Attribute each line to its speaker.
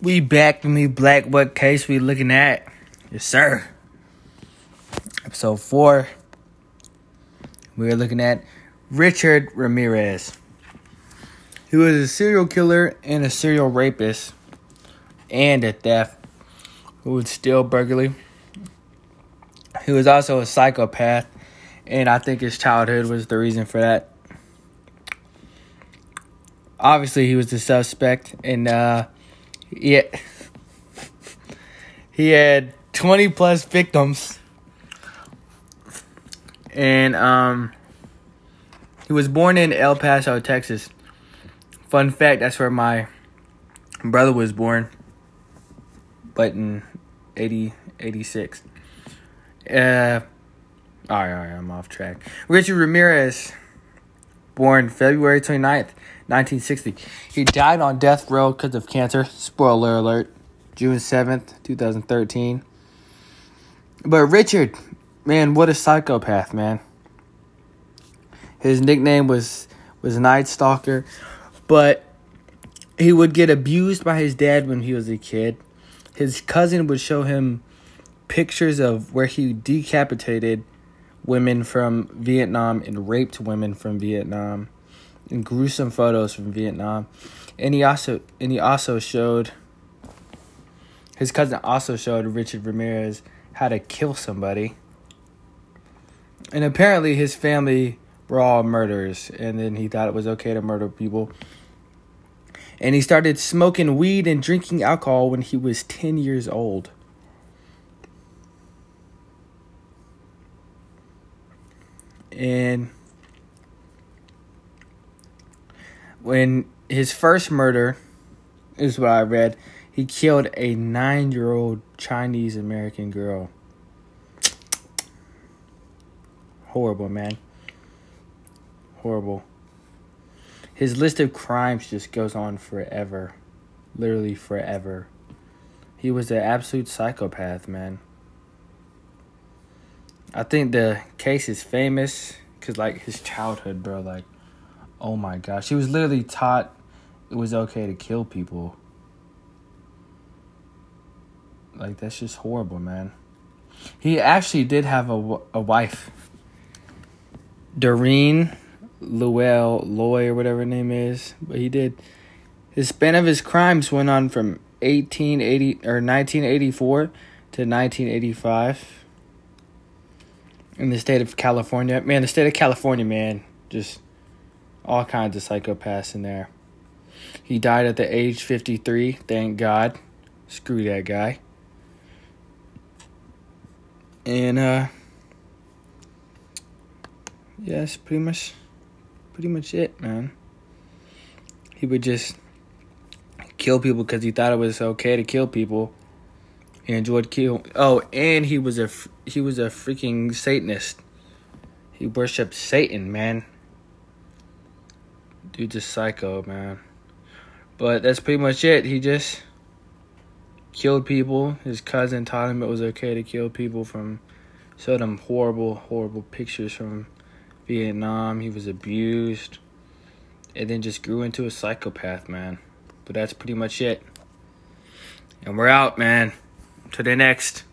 Speaker 1: We back with me, Black. What case we looking at? Yes, sir. Episode four. We're looking at Richard Ramirez. He was a serial killer and a serial rapist and a theft who would steal burglary. He was also a psychopath, and I think his childhood was the reason for that. Obviously, he was the suspect, and uh, yeah, he had twenty plus victims, and um, he was born in El Paso, Texas. Fun fact: that's where my brother was born, but in 80, 86. Uh, all right, all right, I'm off track. Richard Ramirez, born February 29th, 1960. He died on death row because of cancer. Spoiler alert. June 7th, 2013. But Richard, man, what a psychopath, man. His nickname was was Night Stalker, but he would get abused by his dad when he was a kid. His cousin would show him pictures of where he decapitated women from Vietnam and raped women from Vietnam and gruesome photos from Vietnam. And he also and he also showed his cousin also showed Richard Ramirez how to kill somebody. And apparently his family were all murderers and then he thought it was okay to murder people. And he started smoking weed and drinking alcohol when he was 10 years old. And when his first murder is what I read, he killed a nine year old Chinese American girl. Horrible, man. Horrible. His list of crimes just goes on forever. Literally forever. He was an absolute psychopath, man. I think the case is famous because, like, his childhood, bro, like, oh my gosh. He was literally taught it was okay to kill people. Like, that's just horrible, man. He actually did have a, a wife, Doreen Llewell Loy, or whatever her name is. But he did. His span of his crimes went on from 1880 or 1984 to 1985 in the state of California. Man, the state of California, man, just all kinds of psychopaths in there. He died at the age 53, thank God. Screw that guy. And uh that's pretty much pretty much it, man. He would just kill people because he thought it was okay to kill people. He enjoyed kill. Oh, and he was a he was a freaking Satanist. He worshipped Satan, man. Dude's a psycho, man. But that's pretty much it. He just killed people. His cousin taught him it was okay to kill people from showed him horrible, horrible pictures from Vietnam. He was abused. And then just grew into a psychopath, man. But that's pretty much it. And we're out, man. To the next.